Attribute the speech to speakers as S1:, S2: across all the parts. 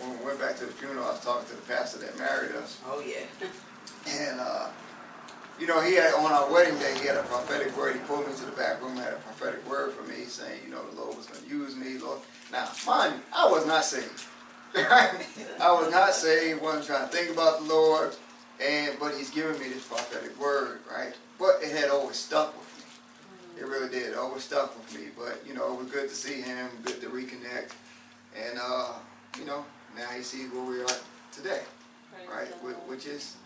S1: when we went back to the funeral, I was talking to the pastor that married us,
S2: Oh, yeah.
S1: and uh, you know, he had on our wedding day, he had a prophetic word. He pulled me to the back room, had a prophetic word for me, saying, you know, the Lord was going to use me. Lord, now, mind you, I was not saved. I was not saved. wasn't trying to think about the Lord, and but He's given me this prophetic word, right? But it had always stuck with me. It really did. It always stuck with me. But you know, it was good to see him, good to reconnect, and uh, you know, now he sees where we are today, right? Wh- Which is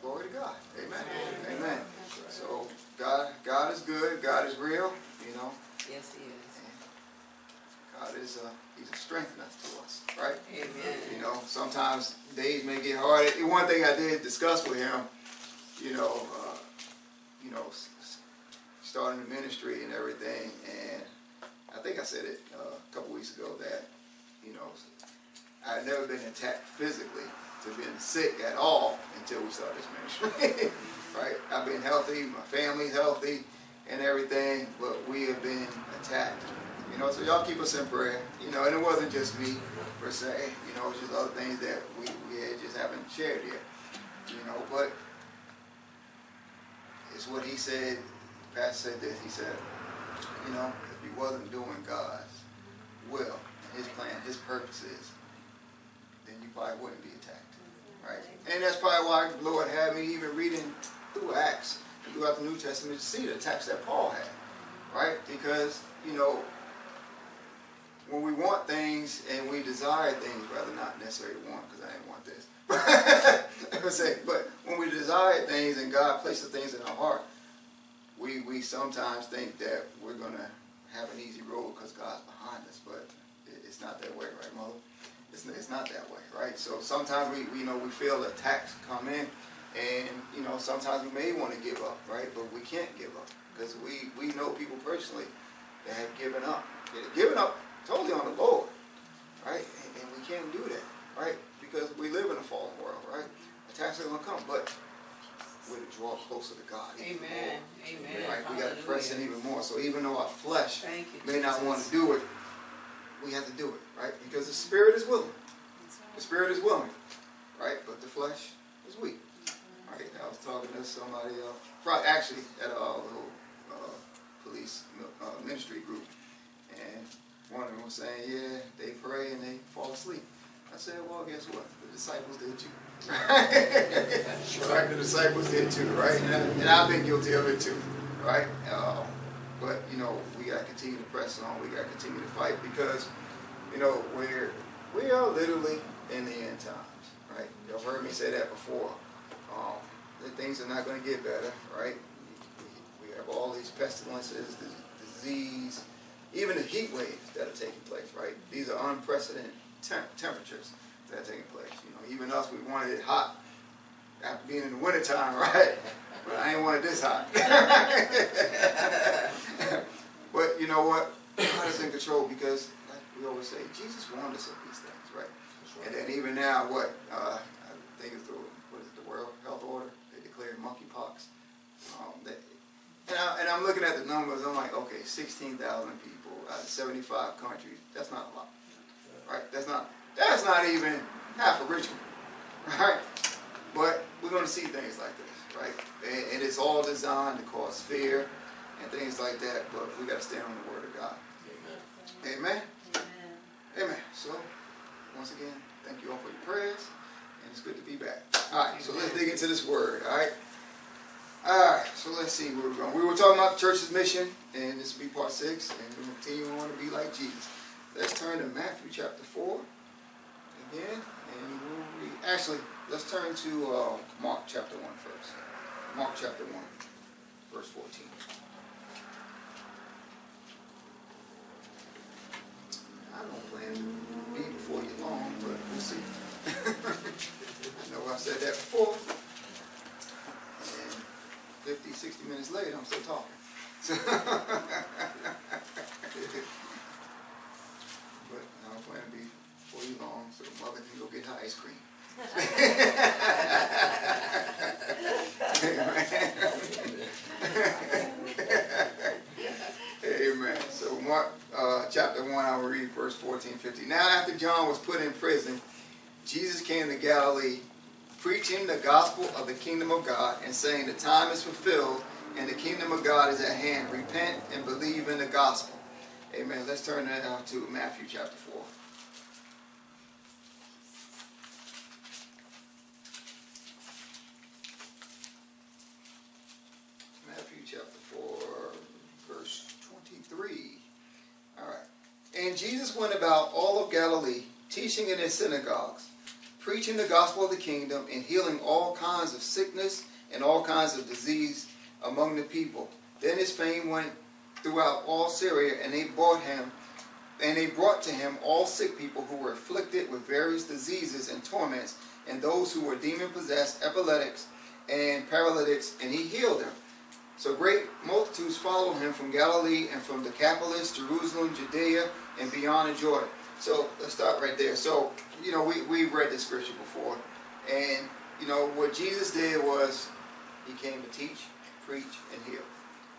S1: glory to God. Amen. Amen. So God, God is good. God is real. You know,
S2: Yes, he is.
S1: God is a, He's a strengthener to us, right?
S2: Amen.
S1: You know, sometimes days may get hard. And One thing I did discuss with him, you know, uh, you know, s- s- starting the ministry and everything, and I think I said it uh, a couple weeks ago that, you know, I had never been attacked physically to being sick at all until we started this ministry. right? I've been healthy, my family's healthy, and everything, but we have been attacked. You know, so y'all keep us in prayer. You know, and it wasn't just me per se. You know, it was just other things that we, we just haven't shared yet. You know, but it's what he said. Pastor said this. He said, you know, if he wasn't doing God's will, his plan, his purposes, probably wouldn't be attacked. Right? And that's probably why the Lord had me even reading through Acts and throughout the New Testament to see the attacks that Paul had. Right? Because, you know, when we want things and we desire things, rather not necessarily want, because I didn't want this. But when we desire things and God places things in our heart, we, we sometimes think that we're going to have an easy road because God's behind us, but it's not that way, right, Mother? It's, it's not that way, right? So sometimes we, we, you know, we feel attacks come in, and, you know, sometimes we may want to give up, right? But we can't give up because we, we know people personally that have given up. They've given up totally on the Lord, right? And, and we can't do that, right? Because we live in a fallen world, right? Attacks are going to come, but we're to draw closer to God.
S2: Amen. Amen.
S1: Right, we got to press in even more. So even though our flesh
S2: you.
S1: may not want to do it, we have to do it, right? Because the spirit is willing. The spirit is willing, right? But the flesh is weak. Right? I was talking to somebody, uh, pro- actually at a uh, little uh, police uh, ministry group, and one of them was saying, yeah, they pray and they fall asleep. I said, well, guess what? The disciples did too. right? The disciples did too, right? And, I've been guilty of it too, right? Uh, but you know, we got to continue to press on. We got to continue to fight because, you know, we're we are literally in the end times, right? Y'all heard me say that before. Um, things are not going to get better, right? We, we have all these pestilences, disease, even the heat waves that are taking place, right? These are unprecedented temp- temperatures that are taking place. You know, even us, we wanted it hot after being in the wintertime, right? But I ain't wanted this hot. but you know what? God is in control because, like we always say, Jesus warned us of these things, right? And then even now, what uh, I think it's the what is it, the World Health Order? They declared monkeypox. Um, that, and I and I'm looking at the numbers, I'm like, okay, 16,000 people out of 75 countries. That's not a lot, right? That's not, that's not even half of Richmond, right? But we're going to see things like this, right? And, and it's all designed to cause fear and things like that, but we got to stand on the word of God. Amen. Amen. Amen. So, once again, thank you all for your prayers, and it's good to be back. All right, so let's dig into this word. All right. All right. So let's see where we're going. We were talking about the church's mission, and this will be part six, and we're going to continue on to be like Jesus. Let's turn to Matthew chapter four again, and we'll read. Actually, let's turn to uh, Mark chapter one first. Mark chapter one, verse fourteen. I don't plan to be before you long, but we'll see. I know I've said that before. And 50, 60 minutes later, I'm still talking. So but I don't plan to be before you long, so mother can go get her ice cream. Amen. So Mark uh, chapter 1, I will read verse 14, 15. Now after John was put in prison, Jesus came to Galilee, preaching the gospel of the kingdom of God, and saying, The time is fulfilled, and the kingdom of God is at hand. Repent and believe in the gospel. Amen. Let's turn that now to Matthew chapter 4. Matthew chapter 4, verse 23. All right. And Jesus went about all of Galilee, teaching in his synagogues, preaching the gospel of the kingdom, and healing all kinds of sickness and all kinds of disease among the people. Then his fame went throughout all Syria, and they brought him, and they brought to him all sick people who were afflicted with various diseases and torments, and those who were demon possessed, epileptics, and paralytics, and he healed them. So great multitudes followed him from Galilee and from Decapolis, Jerusalem, Judea, and beyond the Jordan. So let's start right there. So, you know, we, we've read this scripture before. And, you know, what Jesus did was he came to teach, preach, and heal.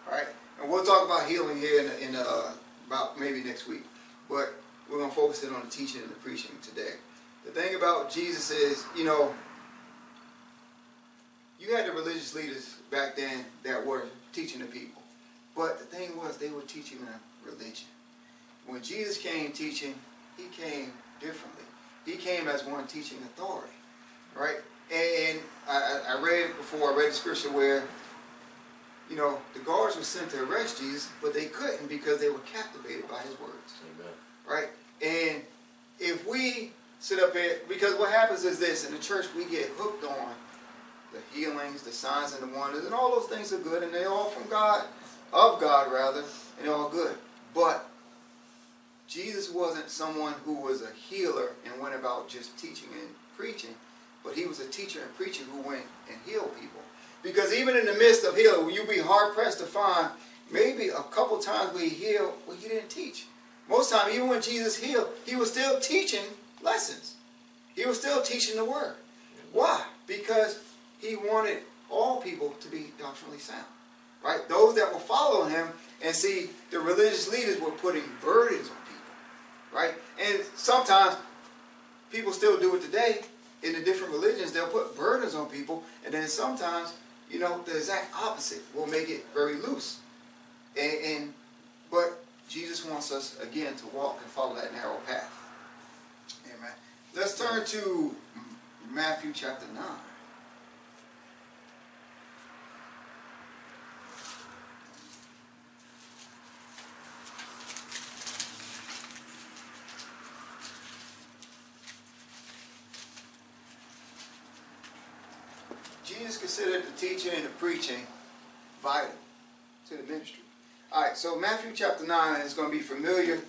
S1: All right? And we'll talk about healing here in, in uh, about maybe next week. But we're going to focus in on the teaching and the preaching today. The thing about Jesus is, you know, you had the religious leaders back then that were teaching the people. But the thing was, they were teaching them religion. When Jesus came teaching, he came differently. He came as one teaching authority, right? And I, I read before, I read the scripture where, you know, the guards were sent to arrest Jesus, but they couldn't because they were captivated by his words,
S3: Amen.
S1: right? And if we sit up here, because what happens is this, in the church we get hooked on the healings, the signs and the wonders, and all those things are good, and they're all from God, of God rather, and they're all good. But Jesus wasn't someone who was a healer and went about just teaching and preaching, but he was a teacher and preacher who went and healed people. Because even in the midst of healing, you'd be hard pressed to find maybe a couple times where he healed, where he didn't teach. Most time, even when Jesus healed, he was still teaching lessons. He was still teaching the word. Why? Because he wanted all people to be doctrinally sound. Right? Those that were following him and see the religious leaders were putting burdens on. Right? And sometimes people still do it today in the different religions. They'll put burdens on people, and then sometimes, you know, the exact opposite will make it very loose. And, and but Jesus wants us again to walk and follow that narrow path. Amen. Let's turn to Matthew chapter 9. Jesus considered the teaching and the preaching vital to the ministry. All right, so Matthew chapter 9 is going to be familiar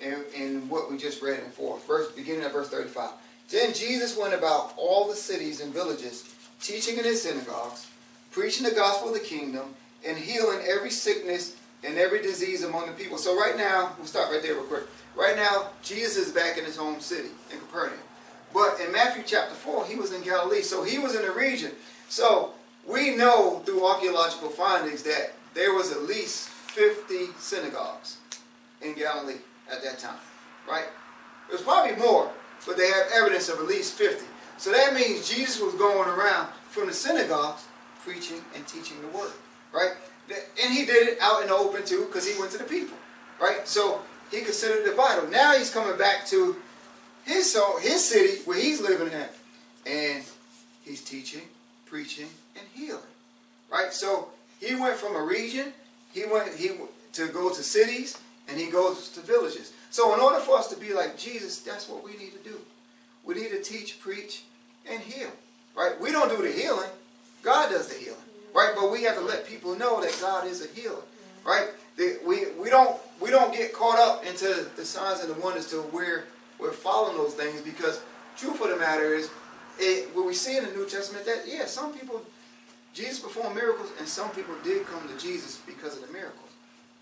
S1: in, in what we just read in 4, verse, beginning at verse 35. Then Jesus went about all the cities and villages, teaching in his synagogues, preaching the gospel of the kingdom, and healing every sickness and every disease among the people. So right now, we'll start right there real quick. Right now, Jesus is back in his home city, in Capernaum. But in Matthew chapter 4, he was in Galilee, so he was in the region. So we know through archaeological findings that there was at least 50 synagogues in Galilee at that time, right? It was probably more, but they have evidence of at least 50. So that means Jesus was going around from the synagogues preaching and teaching the word, right? And he did it out in the open too because he went to the people, right? So he considered it vital. Now he's coming back to his his city where he's living at, and he's teaching, preaching, and healing, right? So he went from a region, he went he to go to cities, and he goes to villages. So in order for us to be like Jesus, that's what we need to do. We need to teach, preach, and heal, right? We don't do the healing; God does the healing, right? But we have to let people know that God is a healer, right? we, we don't we don't get caught up into the signs and the wonders to where we're following those things because truth of the matter is it, what we see in the New Testament that yeah some people Jesus performed miracles and some people did come to Jesus because of the miracles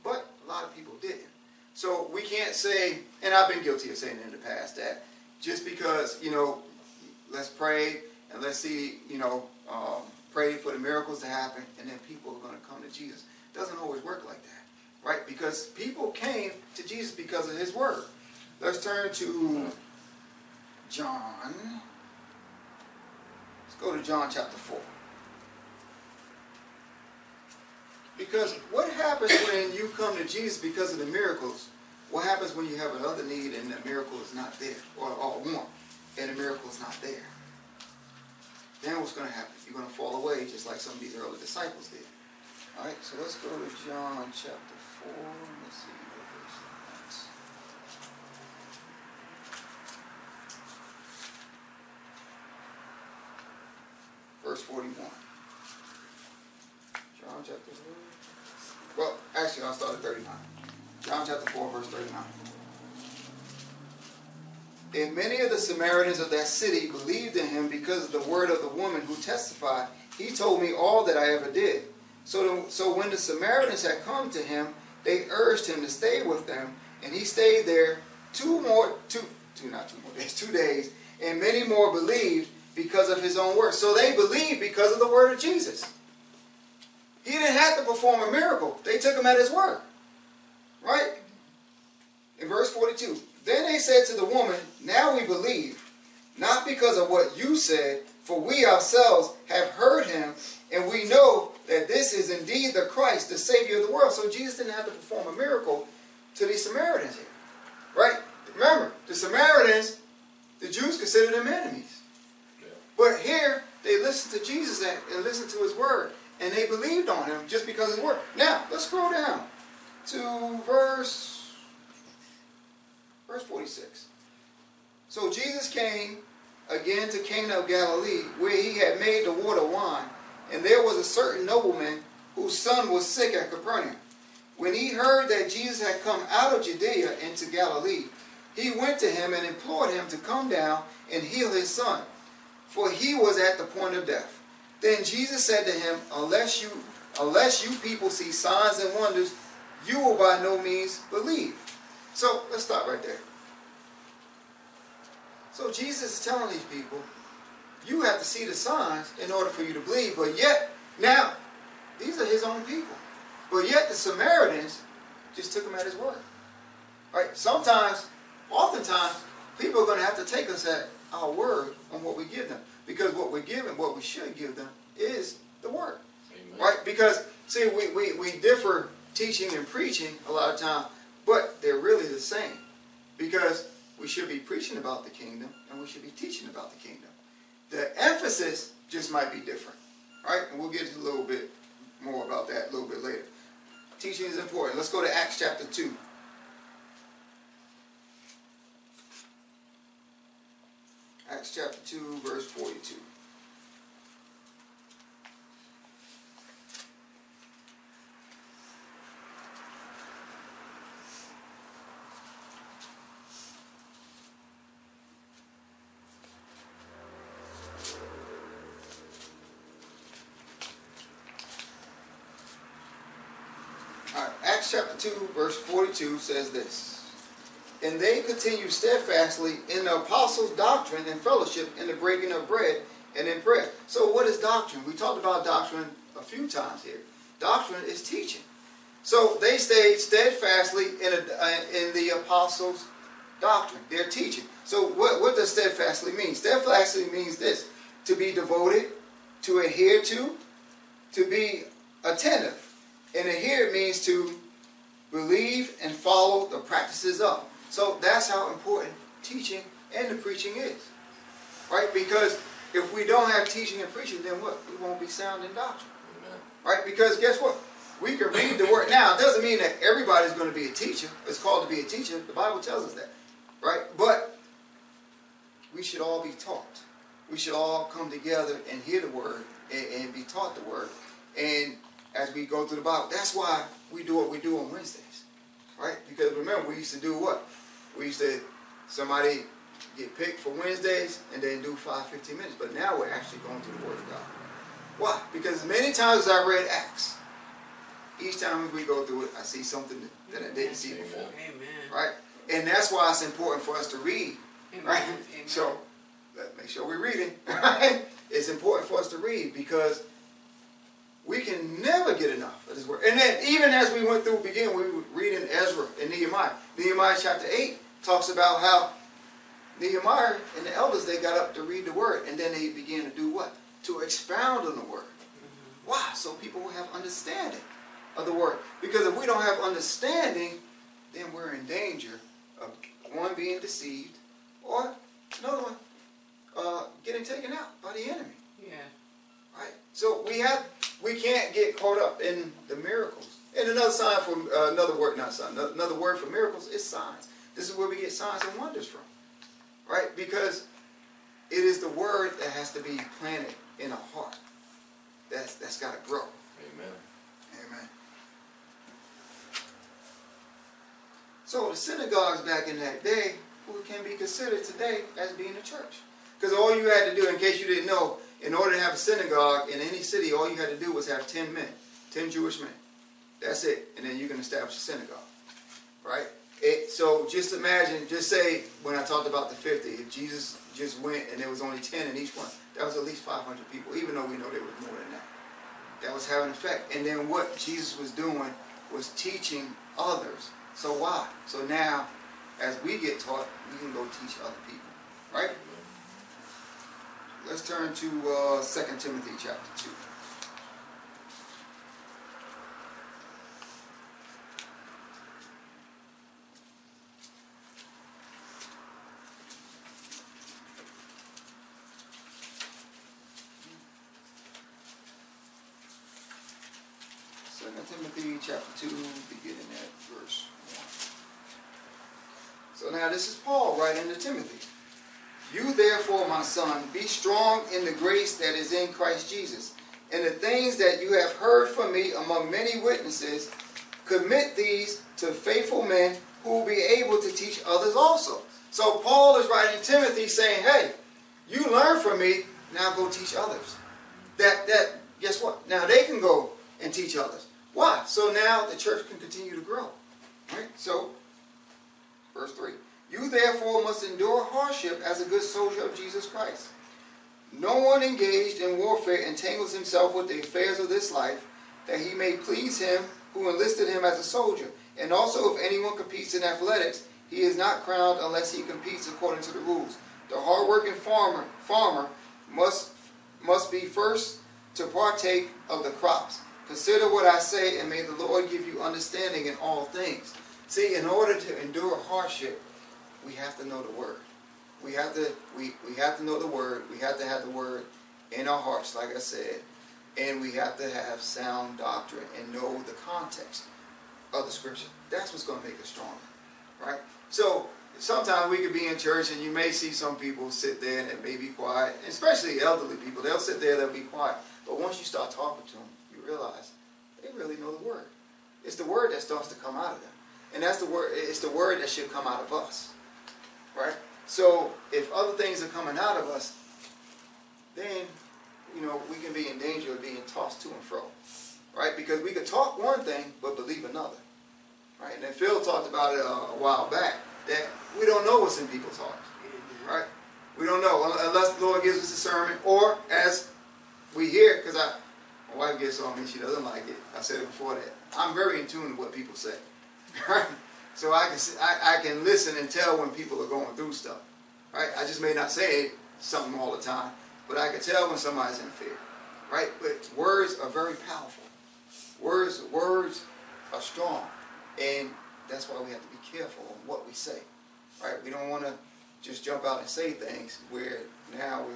S1: but a lot of people didn't so we can't say and I've been guilty of saying in the past that just because you know let's pray and let's see you know um, pray for the miracles to happen and then people are going to come to Jesus it doesn't always work like that right? Because people came to Jesus because of his word. Let's turn to John. Let's go to John chapter 4. Because what happens when you come to Jesus because of the miracles? What happens when you have another need and the miracle is not there? Or, or one, and the miracle is not there? Then what's going to happen? You're going to fall away just like some of these early disciples did. All right, so let's go to John chapter 4. Let's see. Verse 41. John chapter 4. Actually, I'll start at 39. John chapter 4, verse 39. And many of the Samaritans of that city believed in him because of the word of the woman who testified, He told me all that I ever did. So, the, so when the Samaritans had come to him, they urged him to stay with them, and he stayed there two more, two, two, not two more days, two days, and many more believed because of his own word. So they believed because of the word of Jesus. He didn't have to perform a miracle. They took him at his word. Right? In verse 42, then they said to the woman, Now we believe, not because of what you said, for we ourselves have heard him, and we know that this is indeed the Christ, the Savior of the world. So Jesus didn't have to perform a miracle to these Samaritans here. Right? Remember, the Samaritans, the Jews considered them enemies. Yeah. But here, they listened to Jesus and, and listened to his word. And they believed on him just because of his word. Now, let's scroll down to verse, verse 46. So Jesus came again to Cana of Galilee, where he had made the water wine. And there was a certain nobleman whose son was sick at Capernaum. When he heard that Jesus had come out of Judea into Galilee, he went to him and implored him to come down and heal his son, for he was at the point of death. Then Jesus said to him, Unless you unless you people see signs and wonders, you will by no means believe. So let's stop right there. So Jesus is telling these people, you have to see the signs in order for you to believe. But yet, now, these are his own people. But yet the Samaritans just took him at his word. Right? Sometimes, oftentimes, people are going to have to take us at our word on what we give them. Because what we're giving, what we should give them, is the word. Amen. Right? Because, see, we, we, we differ teaching and preaching a lot of times, but they're really the same. Because we should be preaching about the kingdom and we should be teaching about the kingdom. The emphasis just might be different. Right? And we'll get a little bit more about that a little bit later. Teaching is important. Let's go to Acts chapter 2. Acts chapter 2, verse 42. Acts chapter 2, verse 42 says this. And they continued steadfastly in the apostles' doctrine and fellowship, in the breaking of bread, and in prayer. So what is doctrine? We talked about doctrine a few times here. Doctrine is teaching. So they stayed steadfastly in, a, uh, in the apostles' doctrine, their teaching. So what, what does steadfastly mean? Steadfastly means this, to be devoted, to adhere to, to be attentive. And adhere means to believe and follow the practices of. So that's how important teaching and the preaching is. Right? Because if we don't have teaching and preaching, then what? We won't be sound in doctrine.
S3: Amen.
S1: Right? Because guess what? We can read the word. Now, it doesn't mean that everybody's going to be a teacher. It's called to be a teacher. The Bible tells us that. Right? But we should all be taught. We should all come together and hear the word and, and be taught the word. And as we go through the Bible, that's why we do what we do on Wednesdays. Right? Because remember, we used to do what? We used to, somebody get picked for Wednesdays and then do 5, 15 minutes. But now we're actually going through the Word of God. Why? Because many times I read Acts, each time we go through it, I see something that I didn't see before.
S2: Amen.
S1: Right? And that's why it's important for us to read.
S2: Amen.
S1: Right?
S2: Amen.
S1: So, let's make sure we're reading. Right? It's important for us to read because we can never get enough word. And then even as we went through begin, we were reading Ezra and Nehemiah. Nehemiah chapter 8 talks about how Nehemiah and the elders, they got up to read the word. And then they began to do what? To expound on the word. Why? So people will have understanding of the word. Because if we don't have understanding, then we're in danger of one being deceived or another one uh, getting taken out by the enemy.
S2: Yeah.
S1: Right? So we have we can't get caught up in the miracles. And another sign for uh, another word, not sign, another- word for miracles is signs. This is where we get signs and wonders from. Right? Because it is the word that has to be planted in a heart. That's that's got to grow.
S3: Amen.
S1: Amen. So the synagogues back in that day who can be considered today as being a church. Because all you had to do, in case you didn't know, in order to have a synagogue in any city, all you had to do was have 10 men, 10 Jewish men. That's it. And then you can establish a synagogue. Right? It, so just imagine, just say, when I talked about the 50, if Jesus just went and there was only 10 in each one, that was at least 500 people, even though we know there was more than that that was having effect. And then what Jesus was doing was teaching others. So why? So now, as we get taught, we can go teach other people. Right? Let's turn to uh, 2 Timothy chapter 2. Second Timothy chapter 2, beginning at verse 1. So now this is Paul writing to Timothy. You therefore, my son, be strong in the grace that is in Christ Jesus. And the things that you have heard from me among many witnesses, commit these to faithful men who will be able to teach others also. So Paul is writing Timothy saying, hey, you learn from me, now go teach others. That, that, guess what? Now they can go and teach others. Why? So now the church can continue to grow. Right? So, verse 3. You therefore must endure hardship as a good soldier of Jesus Christ. No one engaged in warfare entangles himself with the affairs of this life, that he may please him who enlisted him as a soldier. And also, if anyone competes in athletics, he is not crowned unless he competes according to the rules. The hardworking farmer farmer must must be first to partake of the crops. Consider what I say, and may the Lord give you understanding in all things. See, in order to endure hardship, we have to know the word. We have to we, we have to know the word. We have to have the word in our hearts, like I said. And we have to have sound doctrine and know the context of the scripture. That's what's going to make us stronger. Right? So sometimes we could be in church and you may see some people sit there and may be quiet, especially elderly people. They'll sit there, they'll be quiet. But once you start talking to them, you realize they really know the word. It's the word that starts to come out of them. And that's the word, it's the word that should come out of us. Right? So if other things are coming out of us, then you know we can be in danger of being tossed to and fro. Right? Because we could talk one thing but believe another. Right? And then Phil talked about it uh, a while back that we don't know what's in people's hearts. Right? We don't know unless the Lord gives us a sermon or as we hear, because I My wife gets on me, she doesn't like it. I said it before that. I'm very in tune to what people say. so I can, I, I can listen and tell when people are going through stuff. Right? I just may not say something all the time, but I can tell when somebody's in fear. Right? But words are very powerful. Words, words are strong. And that's why we have to be careful on what we say. Right? We don't want to just jump out and say things where now we,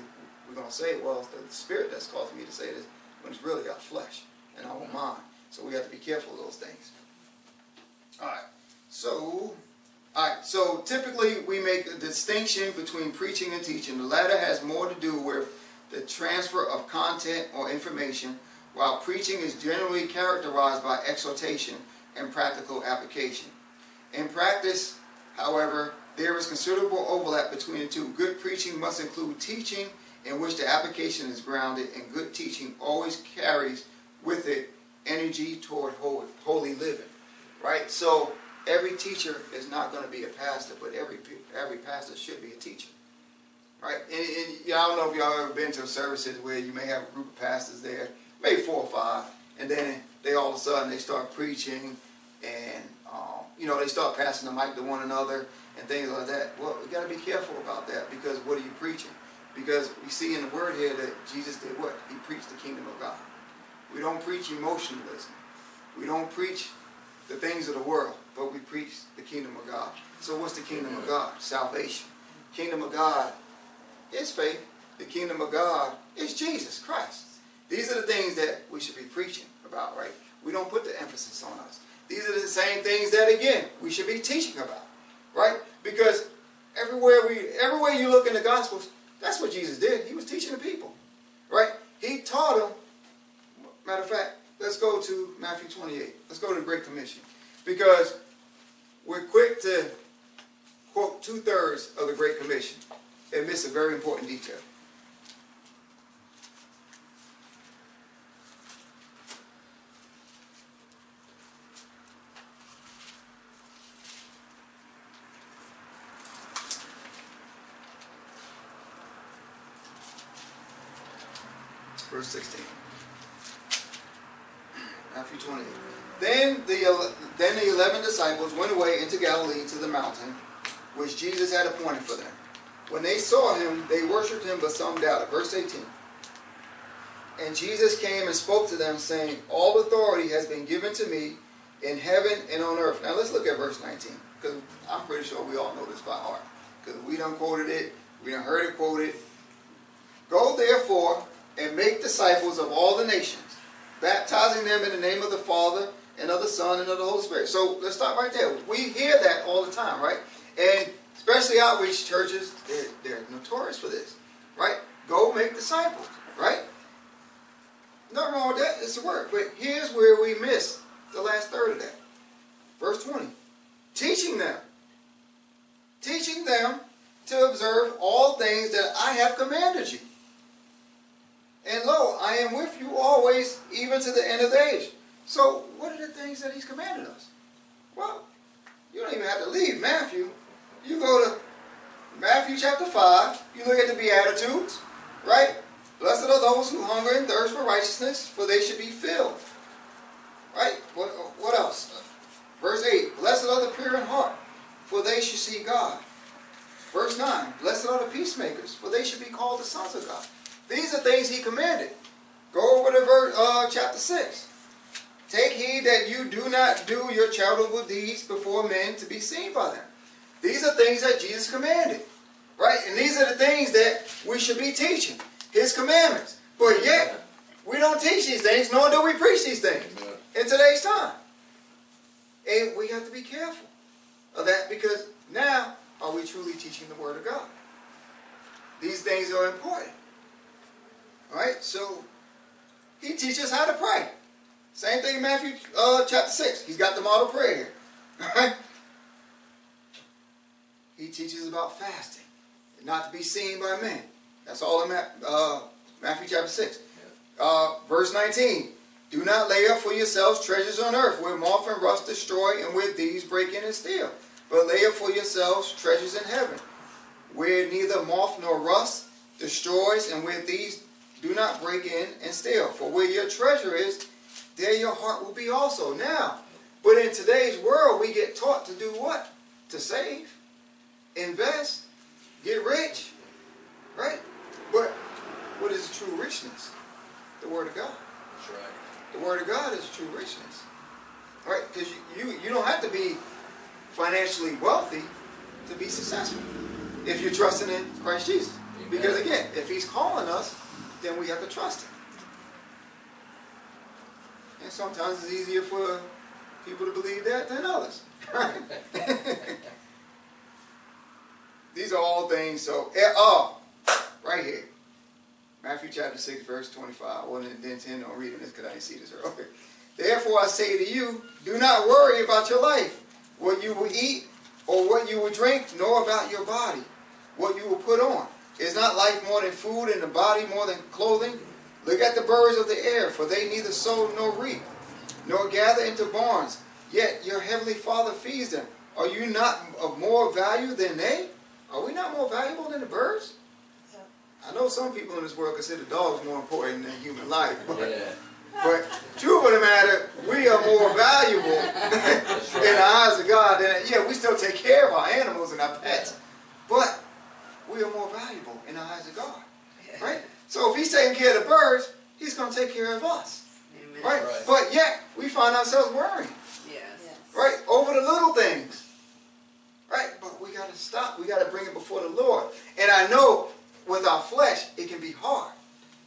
S1: we're to say, well, it's the spirit that's causing me to say this, when it's really our flesh and our mind. So we have to be careful of those things. All right. So, all right. So typically we make a distinction between preaching and teaching. The latter has more to do with the transfer of content or information, while preaching is generally characterized by exhortation and practical application. In practice, however, there is considerable overlap between the two. Good preaching must include teaching in which the application is grounded, and good teaching always carries with it energy toward holy, living. Right? So every teacher is not going to be a pastor, but every every pastor should be a teacher. Right? And, and I don't know if y'all ever been to services where you may have a group of pastors there, maybe four or five, and then they all of a sudden they start preaching, and um, you know they start passing the mic to one another and things like that. Well, we got to be careful about that because what are you preaching? Because we see in the word here that Jesus did what? He preached the kingdom of God. We don't preach emotionalism. We don't preach the things of the world, but we preach the kingdom of God. So what's the kingdom of God? Salvation. Kingdom of God is faith. The kingdom of God is Jesus Christ. These are the things that we should be preaching about, right? We don't put the emphasis on us. These are the same things that again we should be teaching about, right? Because everywhere we everywhere you look in the gospels, that's what Jesus did. He was teaching the people. Right? He taught them. Matter of fact, let's go to Matthew 28. Let's go to the Great Commission. Because we're quick to quote two thirds of the Great Commission and miss a very important detail. Verse 16. Matthew 28. Then the, ele- then the eleven disciples went away into Galilee to the mountain which Jesus had appointed for them. When they saw him, they worshipped him, but some doubted. Verse 18. And Jesus came and spoke to them, saying, All authority has been given to me in heaven and on earth. Now let's look at verse 19, because I'm pretty sure we all know this by heart. Because we done quoted it, we done heard it quoted. Go therefore and make disciples of all the nations, baptizing them in the name of the Father and of the Son and of the Holy Spirit. So let's start right there. We hear that all the time, right? And especially outreach churches, they're, they're notorious for this, right? Go make disciples, right? Nothing wrong with that. It's a word. But here's where we miss the last third of that. Verse 20. Teaching them. Teaching them to observe all things that I have commanded you. And lo, I am with you always, even to the end of the age. So, what are the things that he's commanded us? Well, you don't even have to leave Matthew. You go to Matthew chapter 5, you look at the Beatitudes, right? Blessed are those who hunger and thirst for righteousness, for they should be filled. Right? What, what else? Verse 8, Blessed are the pure in heart, for they should see God. Verse 9, Blessed are the peacemakers, for they should be called the sons of God. These are things he commanded. Go over to verse, uh, chapter 6. Take heed that you do not do your charitable deeds before men to be seen by them. These are things that Jesus commanded. Right? And these are the things that we should be teaching. His commandments. But yet, we don't teach these things, nor do we preach these things in today's time. And we have to be careful of that because now, are we truly teaching the Word of God? These things are important. Alright? So, he teaches how to pray. Same thing in Matthew uh, chapter 6. He's got the model prayer here. Alright? He teaches about fasting. Not to be seen by men. That's all in uh, Matthew chapter 6. Uh, verse 19. Do not lay up for yourselves treasures on earth, where moth and rust destroy, and where thieves break in and steal. But lay up for yourselves treasures in heaven, where neither moth nor rust destroys, and where thieves do not break in and steal. For where your treasure is, there your heart will be also. Now, but in today's world, we get taught to do what? To save, invest, get rich, right? But what is true richness? The Word of God.
S4: That's right.
S1: The Word of God is true richness, right? Because you, you you don't have to be financially wealthy to be successful if you're trusting in Christ Jesus.
S4: Amen.
S1: Because again, if He's calling us, then we have to trust Him. And sometimes it's easier for people to believe that than others. Right? These are all things. So, oh, right here, Matthew chapter six, verse twenty-five. I wasn't intending on reading this because I didn't see this earlier. Therefore, I say to you, do not worry about your life, what you will eat or what you will drink, nor about your body, what you will put on. Is not life more than food, and the body more than clothing? Look at the birds of the air, for they neither sow nor reap, nor gather into barns, yet your heavenly Father feeds them. Are you not of more value than they? Are we not more valuable than the birds? I know some people in this world consider dogs more important than human life, but,
S4: Yeah.
S1: but truth of the matter, we are more valuable
S4: That's
S1: in the eyes of God. Than, yeah, we still take care of our animals and our pets, but we are more valuable in the eyes of God, right? So if He's taking care of the birds, He's going to take care of us, right?
S4: Right.
S1: But yet we find ourselves worrying,
S2: Yes.
S1: right, over the little things, right? But we got to stop. We got to bring it before the Lord. And I know with our flesh, it can be hard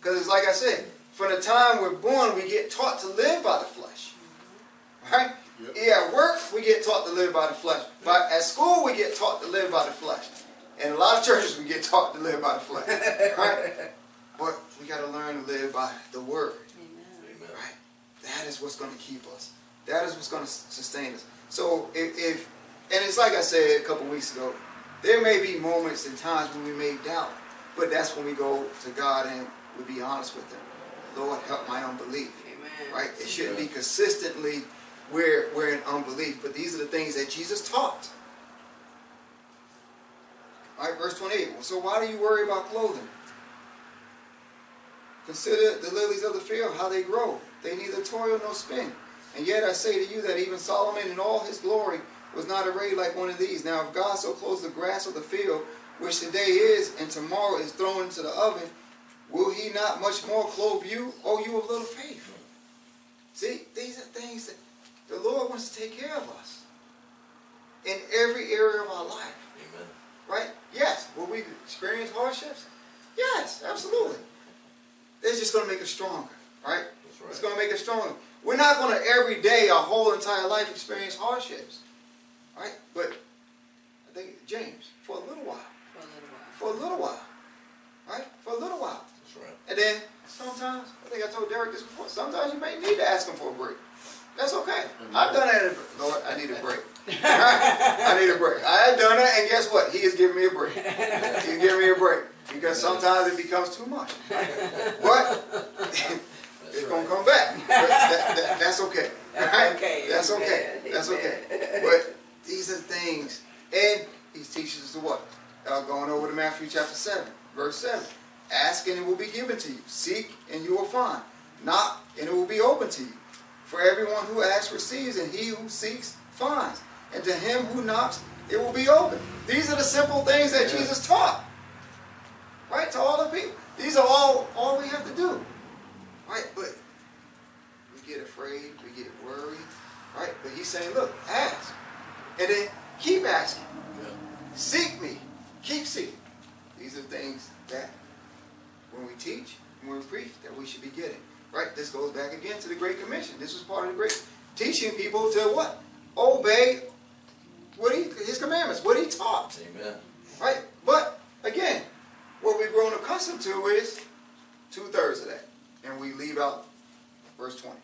S1: because it's like I said, from the time we're born, we get taught to live by the flesh, right?
S4: Yep.
S1: Yeah, at work we get taught to live by the flesh. But at school we get taught to live by the flesh. And a lot of churches we get taught to live by the flesh. Right? But we gotta learn to live by the word.
S2: Amen.
S4: Amen.
S1: Right? That is what's gonna keep us. That is what's gonna sustain us. So if, if and it's like I said a couple weeks ago, there may be moments and times when we may doubt. But that's when we go to God and we be honest with him. Lord, help my unbelief
S2: Amen.
S1: right? It shouldn't be consistently we're, we're in unbelief, but these are the things that Jesus taught. All right, verse 28. So why do you worry about clothing? Consider the lilies of the field, how they grow. They neither toil nor spin. And yet I say to you that even Solomon in all his glory was not arrayed like one of these. Now if God so clothes the grass of the field, which today is and tomorrow is thrown into the oven, will he not much more clothe you, O you of little faith? See, these are things that the Lord wants to take care of us in every area of our life,
S4: Amen.
S1: right? Yes. Will we experience hardships? Yes, absolutely. It's just going to make us stronger, right?
S4: That's
S1: It's going to make us stronger. We're not going to every day, our whole entire life, experience hardships, right? But I think James, for a little while,
S2: For a little while.
S1: for a little while, right? For a little while.
S4: That's right.
S1: And then sometimes, I think I told Derek this before, sometimes you may need to ask him for a break. That's okay. Mm-hmm. I've done that. Lord, I need a break. I need a break. I have done that, and guess what? He has given me a break. He's giving me a break. Because sometimes it becomes too much. But
S4: That's
S1: it's gonna come back. But that- that- that's okay.
S2: That's
S1: right?
S2: okay.
S1: That's okay. That's okay. But these are things. And he teaches us to what? Uh, going over to Matthew chapter 7, verse 7. Ask and it will be given to you. Seek and you will find. Knock and it will be open to you. For everyone who asks receives, and he who seeks finds. And to him who knocks, it will be open. These are the simple things that
S4: Yeah.
S1: Jesus taught. Right? To all the people. These are all all we have to do. Right? But we get afraid, we get worried. Right? But he's saying, look, ask. And then keep asking.
S4: Yeah.
S1: Seek me. Keep seeking. These are things that when we teach, when we preach, that we should be getting. Right? This goes back again to the Great Commission. This was part of the Great teaching people to what? Obey what he his commandments, what he taught.
S4: Amen.
S1: Right? But again, what we've grown accustomed to is two thirds of that. And we leave out verse 20.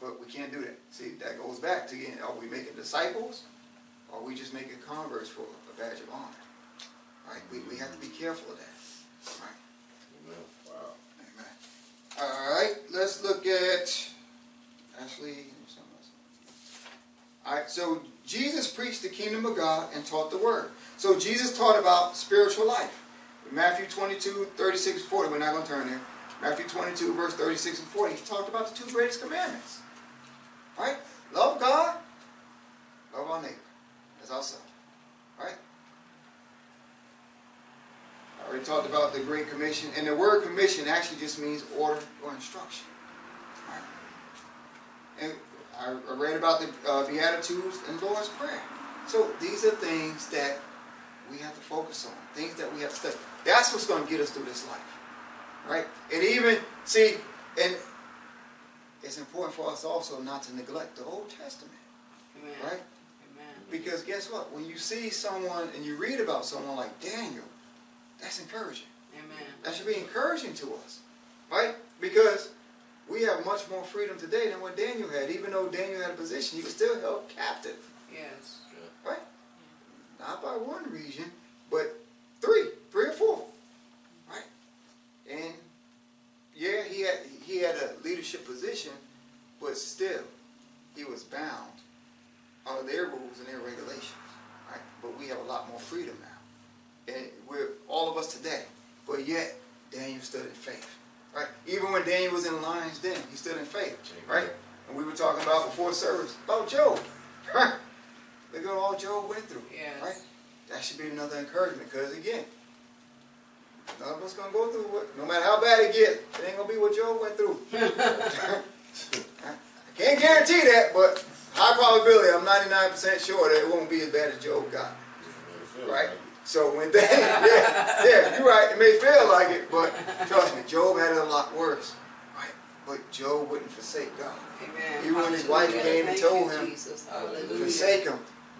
S1: But we can't do that. See, that goes back to again, are we making disciples? Or are we just making converts for a badge of honor? Right? We, we have to be careful of that. Right?
S4: Amen. Wow.
S1: Amen. All right, let's look at actually something else. All right, so Jesus preached the kingdom of God and taught the word. So Jesus taught about spiritual life. Matthew 22, 36, 40. We're not going to turn there. Matthew 22, verse 36 and 40. He talked about the two greatest commandments. Right? Love God, love our neighbor as ourselves. Right? I already talked about the Great Commission. And the word commission actually just means order or instruction. Right? And I read about the uh, Beatitudes and Lord's Prayer. So these are things that we have to focus on, things that we have to study. That's what's going to get us through this life, right? And even see, and it's important for us also not to neglect the Old Testament,
S2: Amen.
S1: right?
S2: Amen.
S1: Because guess what? When you see someone and you read about someone like Daniel, that's encouraging.
S2: Amen.
S1: That should be encouraging to us, right? Because we have much more freedom today than what Daniel had. Even though Daniel had a position, he was still held captive.
S2: Yes.
S1: right? Not by one region, but three, three or four, right? And yeah, he had he had a leadership position, but still, he was bound under their rules and their regulations, right? But we have a lot more freedom now, and we're all of us today. But yet, Daniel stood in faith, right? Even when Daniel was in the lion's den, he stood in faith, right? And we were talking about before service about Job, right? Look at all Job went through.
S2: Yes.
S1: Right? That should be another encouragement because again, none of us gonna go through what no matter how bad it gets, it ain't gonna be what Job went through. I can't guarantee that, but high probability, I'm 99% sure that it won't be as bad as Job got. Right? So when they, yeah, yeah, you're right, it may feel like it, but trust me, Job had it a lot worse. Right? But Job wouldn't forsake God.
S2: Amen.
S1: Even when his wife came and told him,
S2: Jesus.
S4: Hallelujah.
S2: Hallelujah.
S1: Forsake him,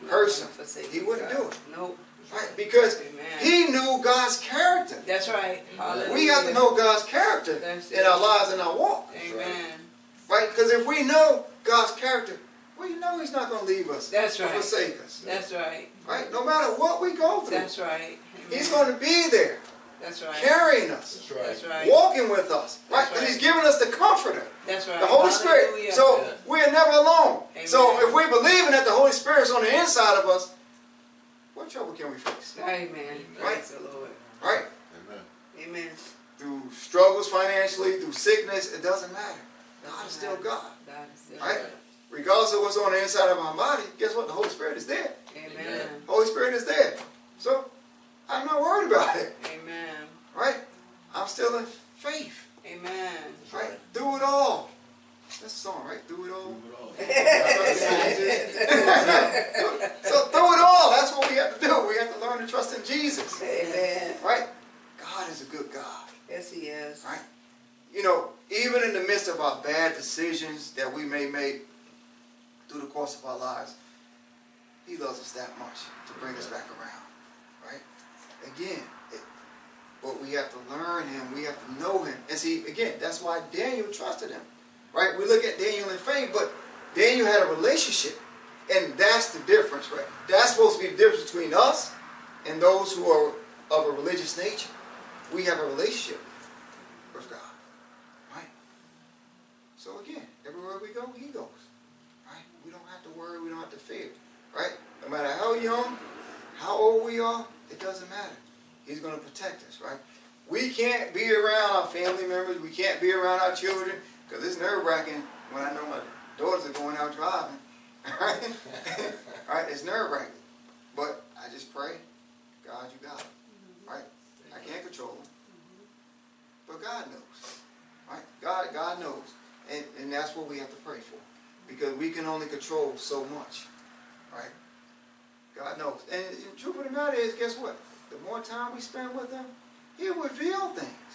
S1: curse him.
S2: one forsake
S1: He wouldn't
S2: God.
S1: do it.
S2: Nope.
S1: Right? Because
S2: Amen.
S1: he knew God's character.
S2: That's right. Hallelujah.
S1: We have to know God's character
S2: That's
S1: in
S2: it.
S1: our lives and our walk.
S2: Amen.
S1: Right? Because if we know God's character, we know He's not going to leave us
S2: That's
S1: or
S2: right.
S1: forsake us.
S2: That's right.
S1: Right? No matter what we go through,
S2: That's right. Amen.
S1: He's going to be there,
S2: That's right.
S1: carrying us,
S4: That's right.
S2: That's right.
S1: walking with us. Right?
S2: That's
S1: Because He's
S2: right.
S1: giving us the Comforter,
S2: That's right.
S1: the Holy Spirit. So
S4: Yeah.
S1: we're never alone.
S2: Amen.
S1: So if we believe in that the Holy Spirit's on the inside of us, what trouble can we face?
S2: Amen. Praise the Lord.
S1: Right?
S4: Amen.
S2: Amen.
S1: Through struggles financially, through sickness, it doesn't matter. God is still God.
S2: God is still
S1: Right?
S2: God.
S1: Regardless of what's on the inside of my body, guess what? The Holy Spirit is there.
S2: Amen.
S1: Holy Spirit is there. So I'm not worried about it.
S2: Amen.
S1: Right? I'm still in faith.
S2: Amen.
S1: Right? Through it all. That's the song, right? Through it all.
S4: Move it on.
S1: so through it all, that's what we have to do. We have to learn to trust in Jesus.
S2: Amen.
S1: Right? God is a good God.
S2: Yes, He is.
S1: Right? You know, even in the midst of our bad decisions that we may make of our lives, He loves us that much to bring us back around. Right? Again, it, but we have to learn Him. We have to know Him. And see, again, that's why Daniel trusted Him. Right? We look at Daniel in faith, but Daniel had a relationship. And that's the difference, right? That's supposed to be the difference between us and those who are of a religious nature. We have a relationship with God. Right? So again, everywhere we go, he goes. Right? We don't have to worry, we don't have to fear. Right? No matter how young, how old we are, it doesn't matter. He's going to protect us, right? We can't be around our family members, we can't be around our children, because it's nerve wracking when I know my daughters are going out driving. Right? right? It's nerve wracking. But I just pray, God, you got it. Mm-hmm. Right? I can't control them. Mm-hmm. But God knows. Right? God, God knows. And, and that's what we have to pray for. Because we can only control so much. Right? God knows. And the truth of the matter is, guess what? The more time we spend with Him, He'll reveal things.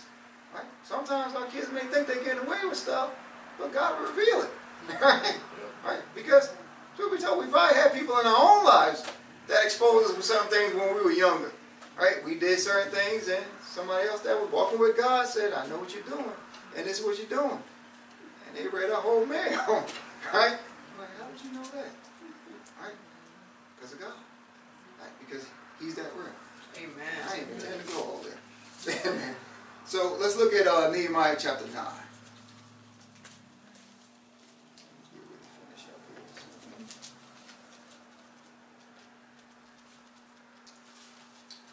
S1: Right? Sometimes our kids may think they're getting away with stuff, but God will reveal it. Right? Right? Because, truth be told, we probably had people in our own lives that exposed us to some things when we were younger. Right? We did certain things, and somebody else that was walking with God said, I know what you're doing, and this is what you're doing. And they read our whole mail. Right? I'm like, how did you know that? Right? Because of God. Right? Because He's that real.
S2: Amen.
S1: I ain't intend to go all there. Amen. So let's look at uh, Nehemiah chapter 9.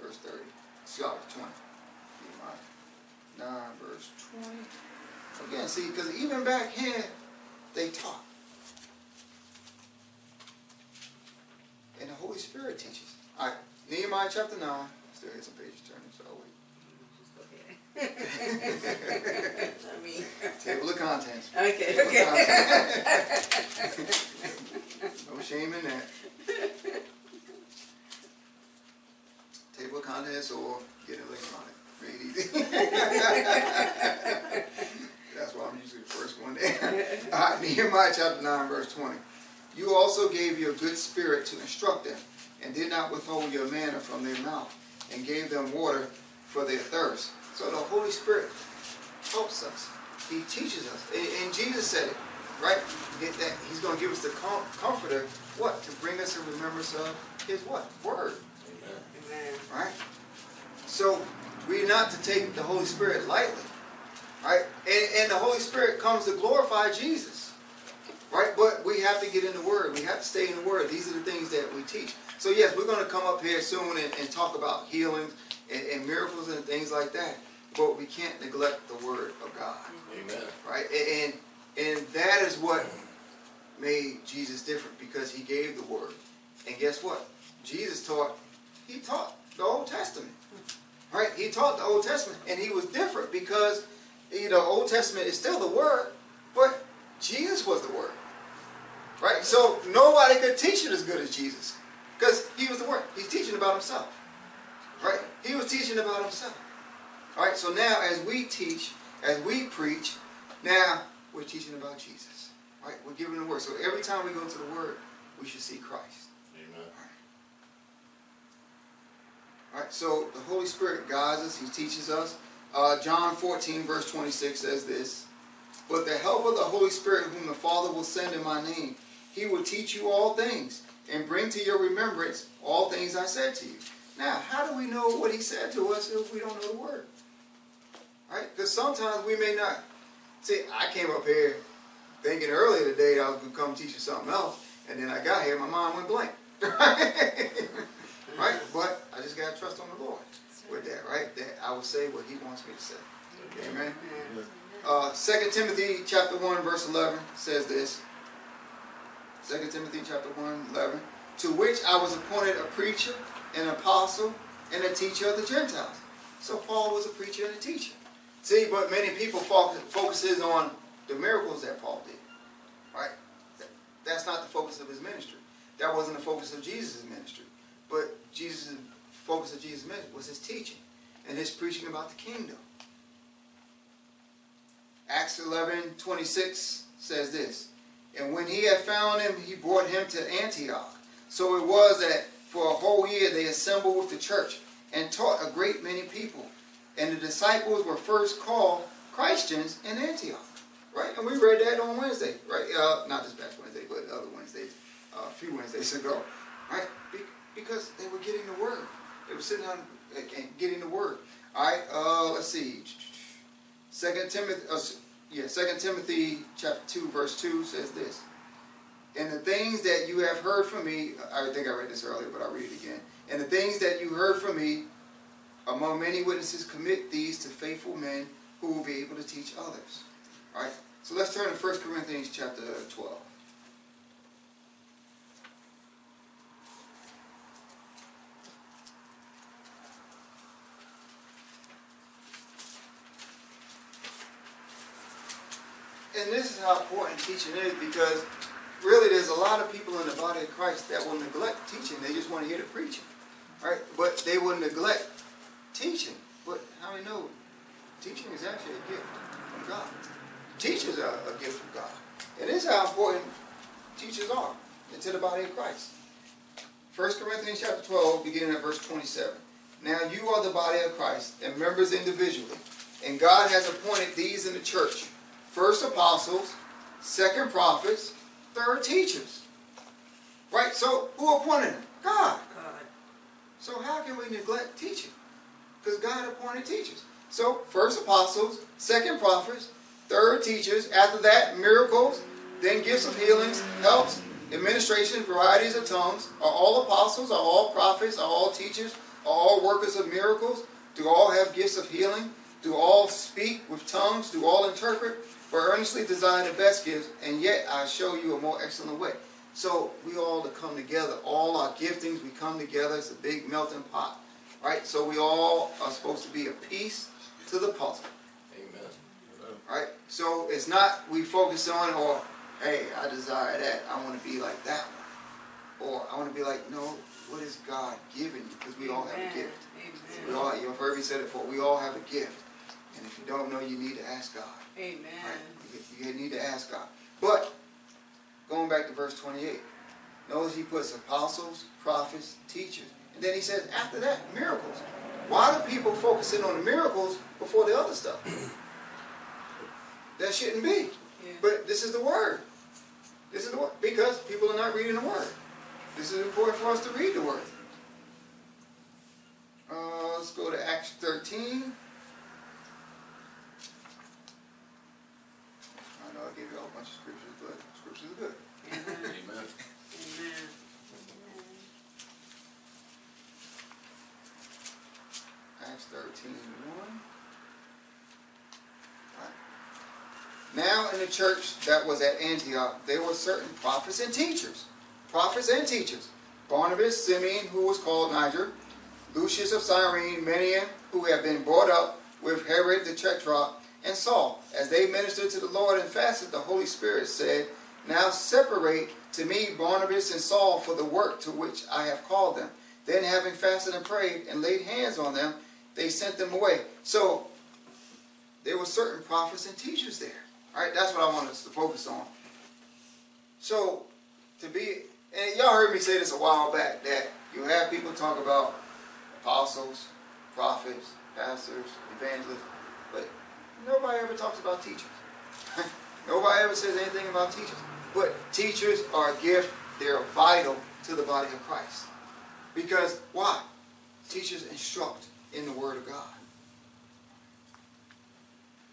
S1: Verse 30. Sorry, 20. Nehemiah 9, verse 20. Again, see, because even back here, they taught. Nehemiah chapter 9. Still got some pages turning, so I'll wait.
S2: I mean,
S1: Table of contents.
S2: okay,
S1: Table of
S2: okay.
S1: contents. no shame in that. Table of contents or get it electronic. Real easy. That's why I'm usually the first one there. All right, Nehemiah chapter 9, verse 20. You also gave your good spirit to instruct them, and did not withhold your manna from their mouth, and gave them water for their thirst. So the Holy Spirit helps us. He teaches us. And, and Jesus said it, right? That he's going to give us the com- comforter, what? To bring us a remembrance of his what? Word,
S2: Amen.
S1: right? So we're not to take the Holy Spirit lightly, right? And, and the Holy Spirit comes to glorify Jesus, right? But we have to get in the Word. We have to stay in the Word. These are the things that we teach. So yes, we're going to come up here soon and, and talk about healings and, and miracles and things like that. But we can't neglect the Word of God
S4: Amen.
S1: right? And and that is what made Jesus different because he gave the word. And guess what? Jesus taught. He taught the Old Testament, right? He taught the Old Testament, and he was different because you know Old Testament is still the word, but Jesus was the word, right? So nobody could teach it as good as Jesus because he was the word. He's teaching about himself, right? He was teaching about himself. All right, so now as we teach, as we preach, now we're teaching about Jesus. Right? We're giving the word. So every time we go to the word, we should see Christ.
S4: Amen.
S1: All right, so the Holy Spirit guides us, He teaches us. Uh, John 14, verse 26 says this But the help of the Holy Spirit, whom the Father will send in my name, He will teach you all things and bring to your remembrance all things I said to you. Now, how do we know what He said to us if we don't know the word? Right? Because sometimes we may not. See, I came up here thinking earlier today that I was going to come teach you something else, and then I got here, my mind went blank. right? But I just got to trust on the Lord with that, right? That I will say what He wants me to say. Amen. Uh, 2 Timothy chapter 1, verse 11 says this. 2 Timothy chapter 1, 11. To which I was appointed a preacher, an apostle, and a teacher of the Gentiles. So Paul was a preacher and a teacher. See, but many people focus, focuses on the miracles that Paul did. Right? That's not the focus of his ministry. That wasn't the focus of Jesus' ministry. But Jesus' focus of Jesus' ministry was his teaching and his preaching about the kingdom. Acts 11, 26 says this. And when he had found him, he brought him to Antioch. So it was that for a whole year they assembled with the church and taught a great many people. And the disciples were first called Christians in Antioch. Right? And we read that on Wednesday, right? Uh, not this past Wednesday, but other Wednesdays, uh, a few Wednesdays ago. Right? Be- because they were getting the word. They were sitting down and getting the word. All right, uh, let's see. Second Timothy, uh, yeah, Second Timothy chapter two, verse two says this. And the things that you have heard from me, I think I read this earlier, but I'll read it again. And the things that you heard from me among many witnesses, commit these to faithful men who will be able to teach others. All right. So let's turn to 1 Corinthians chapter 12. And this is how important teaching is because really there's a lot of people in the body of Christ that will neglect teaching. They just want to hear the preaching. Right? But they will neglect teaching. But how many know teaching is actually a gift from God? Teachers are a gift from God. And this is how important teachers are into the body of Christ. 1 Corinthians chapter 12, beginning at verse 27. Now you are the body of Christ and members individually. And God has appointed these in the church. First apostles, second prophets, third teachers. Right? So who appointed them? God.
S2: God.
S1: So how can we neglect teaching? Because God appointed teachers. So first apostles, second prophets, third teachers. After that, miracles, then gifts of healings, helps, administration, varieties of tongues. Are all apostles? Are all prophets? Are all teachers? Are all workers of miracles? Do all have gifts of healing? Do all speak with tongues? Do all interpret? But earnestly desire the best gifts, and yet I show you a more excellent way. So we all to come together, all our giftings, we come together. It's a big melting pot, right? So we all are supposed to be a piece to the puzzle,
S4: Amen.
S1: right? So it's not we focus on or hey, I desire that, I want to be like that one, or I want to be like no, what is God giving you? Because we all have a gift. We all, you've heard me say it before. We all have a gift, and if you don't know, you need to ask God.
S2: Amen.
S1: Right? You, need to ask God. But going back to verse 28, notice he puts apostles, prophets, teachers, and then he says after that miracles. Why do people focus in on the miracles before the other stuff? that shouldn't be.
S2: Yeah.
S1: But this is the word. This is the word because people are not reading the word. This is important for us to read the word. Uh, let's go to Acts 13. I know I gave you all a bunch of scriptures, but scriptures are good.
S2: Amen.
S4: Amen.
S2: Amen.
S1: Acts 13 1. Right. Now in the church that was at Antioch, there were certain prophets and teachers. Prophets and teachers. Barnabas, Simeon, who was called Niger, Lucius of Cyrene, Manaen, who had been brought up with Herod the Tetrarch, and Saul. As they ministered to the Lord and fasted, the Holy Spirit said, Now separate to me Barnabas and Saul for the work to which I have called them. Then, having fasted and prayed and laid hands on them, they sent them away. So, there were certain prophets and teachers there. All right, that's what I want us to focus on. So, to be, and y'all heard me say this a while back, that you have people talk about apostles, prophets, pastors, evangelists, but nobody ever talks about teachers. nobody ever says anything about teachers. But teachers are a gift, they're vital to the body of Christ. Because why? Teachers instruct in the Word of God.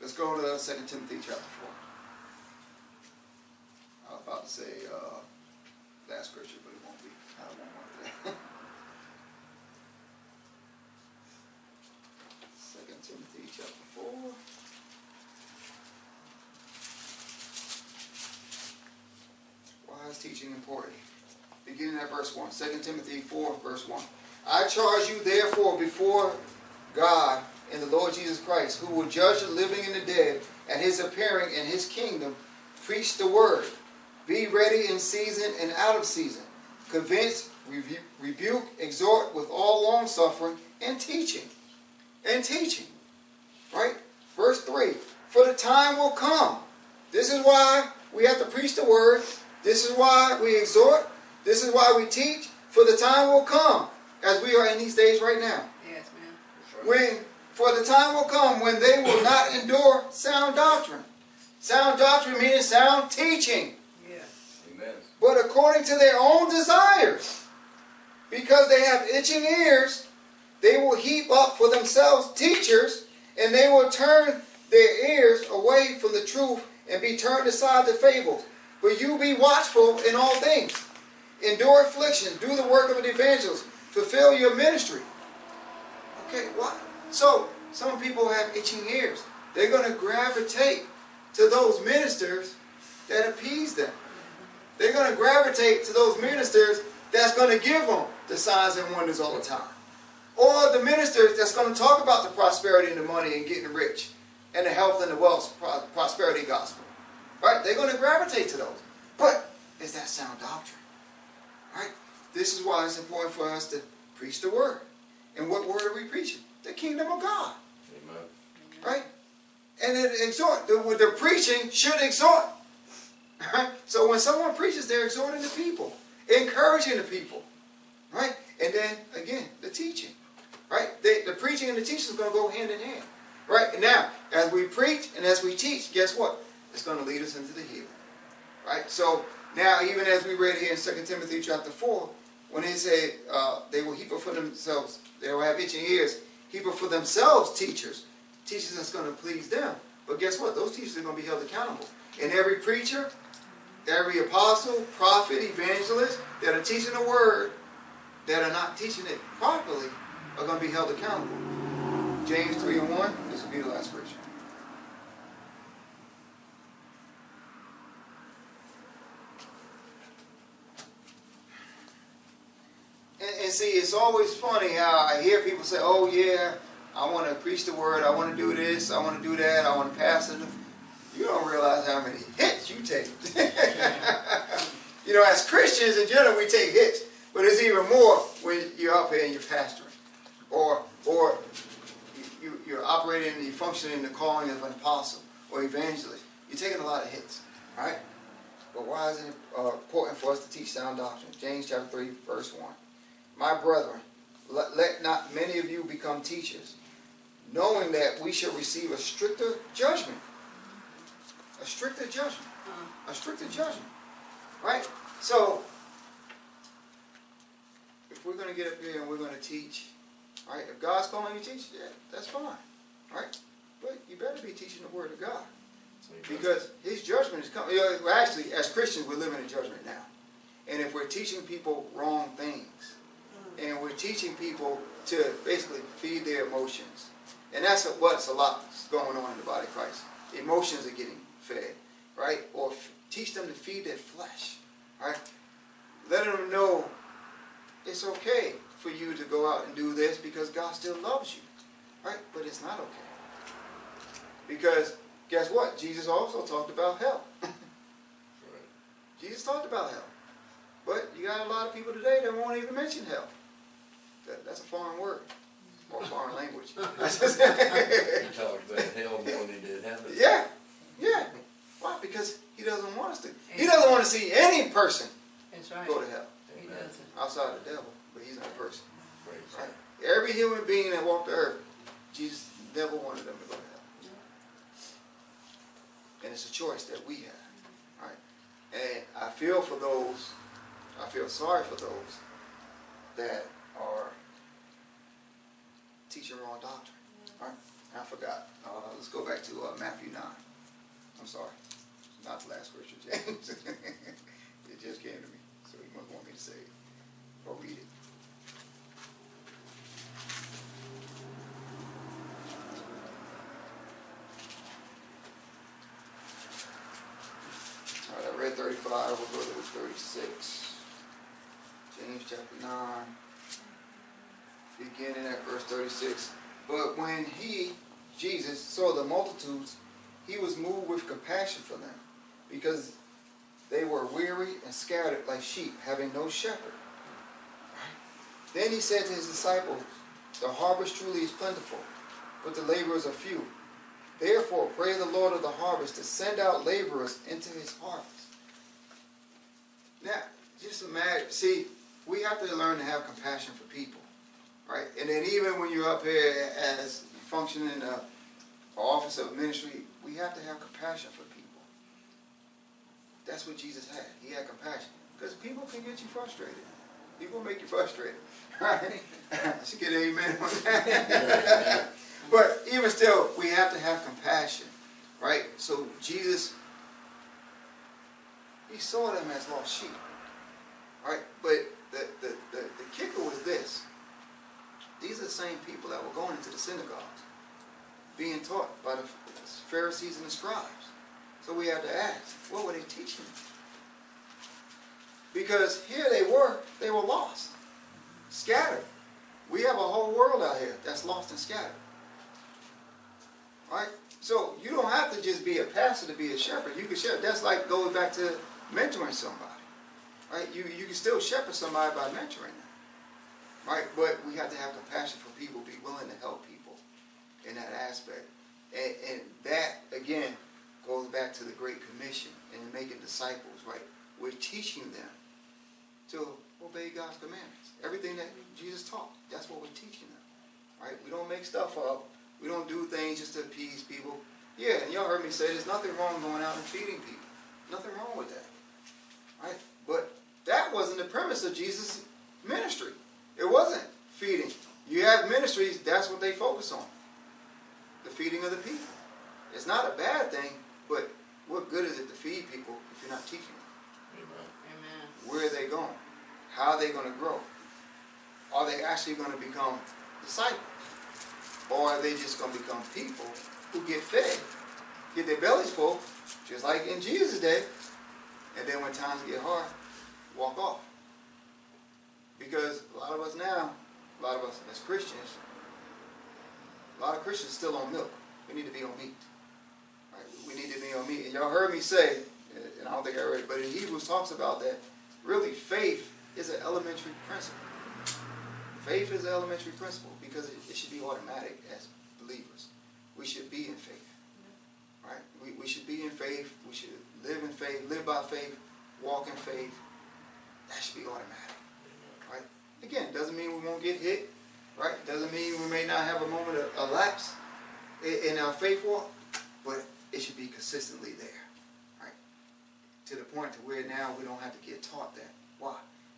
S1: Let's go to 2 Timothy chapter 4. I was about to say uh, that scripture, but it won't be. I won't want that. 2 Timothy chapter 4. Why is teaching important? Beginning at verse 1. 2 Timothy 4, verse 1. I charge you therefore before God and the Lord Jesus Christ, who will judge the living and the dead at his appearing in his kingdom, preach the word. Be ready in season and out of season. Convince, rebu- rebuke, exhort with all long suffering and teaching. And teaching. Right? Verse 3. For the time will come. This is why we have to preach the word. This is why we exhort. This is why we teach. For the time will come, as we are in these days right now.
S2: Yes, ma'am.
S4: Right.
S1: When for the time will come when they will not endure sound doctrine. Sound doctrine meaning sound teaching,
S2: Yeah.
S4: Amen.
S1: but according to their own desires. Because they have itching ears, they will heap up for themselves teachers, and they will turn their ears away from the truth and be turned aside to fables. But you be watchful in all things. Endure affliction, do the work of an evangelist, fulfill your ministry. Okay, what? So, some people have itching ears. They're going to gravitate to those ministers that appease them. They're going to gravitate to those ministers that's going to give them the signs and wonders all the time. Or the ministers that's going to talk about the prosperity and the money and getting rich and the health and the wealth pro- prosperity gospel. Right? They're going to gravitate to those. But is that sound doctrine? Right? This is why it's important for us to preach the word. And what word are we preaching? The kingdom of God.
S4: Amen.
S1: Right? And it exhort. The, the preaching should exhort. Right? So when someone preaches, they're exhorting the people, encouraging the people. Right? And then again, the teaching. Right? They, the preaching and the teaching is going to go hand in hand. Right? And now, as we preach and as we teach, guess what? It's going to lead us into the healing. Right? So now, even as we read here in 2 Timothy chapter 4, when he said uh, they will heap up for themselves, they will have itching ears, up for themselves teachers, teachers that's going to please them. But guess what? Those teachers are going to be held accountable. And every preacher, every apostle, prophet, evangelist that are teaching the word, that are not teaching it properly, are going to be held accountable. James 3 and 1, this will be the last scripture. And see, it's always funny how I hear people say, "Oh yeah, I want to preach the word. I want to do this. I want to do that. I want to pass it." You don't realize how many hits you take. you know, as Christians in general, we take hits, but it's even more when you're up here and you're pastoring, or or you, you're operating, and you function in the calling of an apostle or evangelist. You're taking a lot of hits, right? But why is it uh, important for us to teach sound doctrine? James chapter 3, verse 1. My brethren, let, let not many of you become teachers, knowing that we shall receive a stricter judgment. A stricter judgment. A stricter judgment. Right? So, if we're going to get up here and we're going to teach, right? If God's calling you to teach, yeah, that's fine. Right? But you better be teaching the Word of God. Because His judgment is coming. Well, actually, as Christians, we're living in judgment now. And if we're teaching people wrong things, and we're teaching people to basically feed their emotions, and that's what's a lot going on in the body of Christ. Emotions are getting fed, right? Or teach them to feed their flesh, right? Letting them know it's okay for you to go out and do this because God still loves you, right? But it's not okay. Because guess what? Jesus also talked about hell. Jesus talked about hell. But you got a lot of people today that won't even mention hell. That, that's a foreign word. Or foreign language.
S4: He talked about hell more than he did heaven.
S1: yeah, yeah. Why? Because he doesn't want us to. He doesn't want to see any person
S2: That's right.
S1: go to hell.
S2: He
S4: Amen.
S2: doesn't.
S1: Outside the devil, but he's not a person. Right? Every human being that walked the earth, Jesus never wanted them to go to hell. And it's a choice that we have. Right? And I feel for those, I feel sorry for those that are teaching wrong doctrine. All right, I forgot. Uh, let's go back to uh, Matthew 9. I'm sorry. Not the last scripture, James. it just came to me. So you must want me to say it or read it. All right, I read 35, we'll go to 36. James chapter 9, beginning at verse 36. But when he, Jesus, saw the multitudes, he was moved with compassion for them, because they were weary and scattered like sheep, having no shepherd. Then he said to his disciples, The harvest truly is plentiful, but the laborers are few. Therefore, pray the Lord of the harvest to send out laborers into his harvest. Now, just imagine, see, we have to learn to have compassion for people, right? And then even when you're up here as functioning in the office of ministry, we have to have compassion for people. That's what Jesus had. He had compassion. Because people can get you frustrated. People make you frustrated. Right? I should get amen on that. but even still, we have to have compassion. Right? So Jesus, he saw them as lost sheep. Right? But the, the, the, the kicker was this. These are the same people that were going into the synagogues, being taught by the Pharisees and the scribes. So we have to ask, what were they teaching? Because here they were, they were lost, scattered. We have a whole world out here that's lost and scattered. Right? So you don't have to just be a pastor to be a shepherd. You can shepherd. That's like going back to mentoring somebody. Right? You, you can still shepherd somebody by mentoring them. Right? But we have to have compassion for people, be willing to help people in that aspect. And, and that, again, goes back to the Great Commission and making disciples, right? We're teaching them to obey God's commandments. Everything that Jesus taught, that's what we're teaching them. Right? We don't make stuff up. We don't do things just to appease people. Yeah, and y'all heard me say there's nothing wrong going out and feeding people. Nothing wrong with that. Right? But that wasn't the premise of Jesus' ministry. It wasn't feeding. You have ministries, that's what they focus on. The feeding of the people. It's not a bad thing, but what good is it to feed people if you're not teaching them?
S4: Amen.
S2: Amen.
S1: Where are they going? How are they going to grow? Are they actually going to become disciples? Or are they just going to become people who get fed, get their bellies full, just like in Jesus' day, and then when times get hard, walk off? Because a lot of us now, a lot of us as Christians, a lot of Christians still on milk. We need to be on meat. Right? We need to be on meat. And y'all heard me say, and I don't think I read it, but in Hebrews talks about that. Really, faith is an elementary principle. Faith is an elementary principle because it, it should be automatic as believers. We should be in faith. Right? We, we should be in faith. We should live in faith, live by faith, walk in faith. That should be automatic. Again, doesn't mean we won't get hit. Right? Doesn't mean we may not have a moment of a lapse in, in our faith walk, but it should be consistently there. Right? To the point to where now we don't have to get taught that. Why?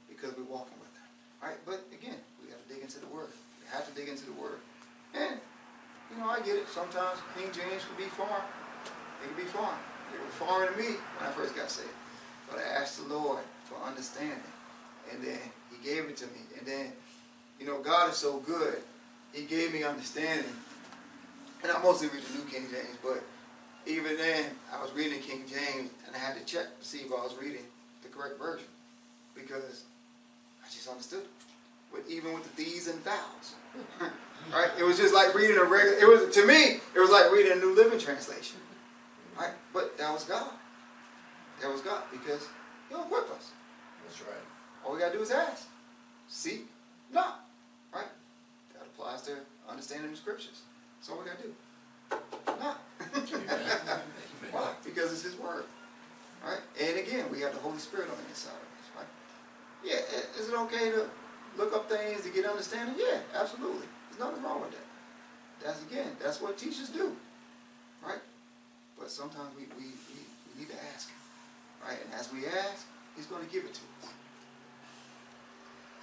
S1: Because we're walking with Him. Right? But again, we got to dig into the Word. We have to dig into the Word. And you know, I get it. Sometimes King James can be foreign. It can be foreign. It was foreign to me when I first got saved. But I asked the Lord for understanding. And then Gave it to me. And then, you know, God is so good. He gave me understanding. And I mostly read the New King James, but even then, I was reading King James, and I had to check to see if I was reading the correct version, because I just understood. With even with the these and thous, right? It was just like reading a regular. It was to me, it was like reading a New Living Translation, right? But that was God. That was God because He'll equip us.
S4: That's right.
S1: All we gotta do is ask, seek, knock, right? That applies to understanding the scriptures. That's all we gotta do. Knock. Why? Because it's His Word. Right? And again, we have the Holy Spirit on the inside of us. Right? Yeah, is it okay to look up things to get understanding? Yeah, absolutely. There's nothing wrong with that. That's again, that's what teachers do. Right? But sometimes we, we, we, we need to ask Right? And as we ask, He's going to give it to us.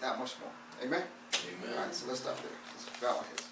S1: That much more. Amen?
S4: Amen.
S1: All right, so let's stop there. Let's bow our heads.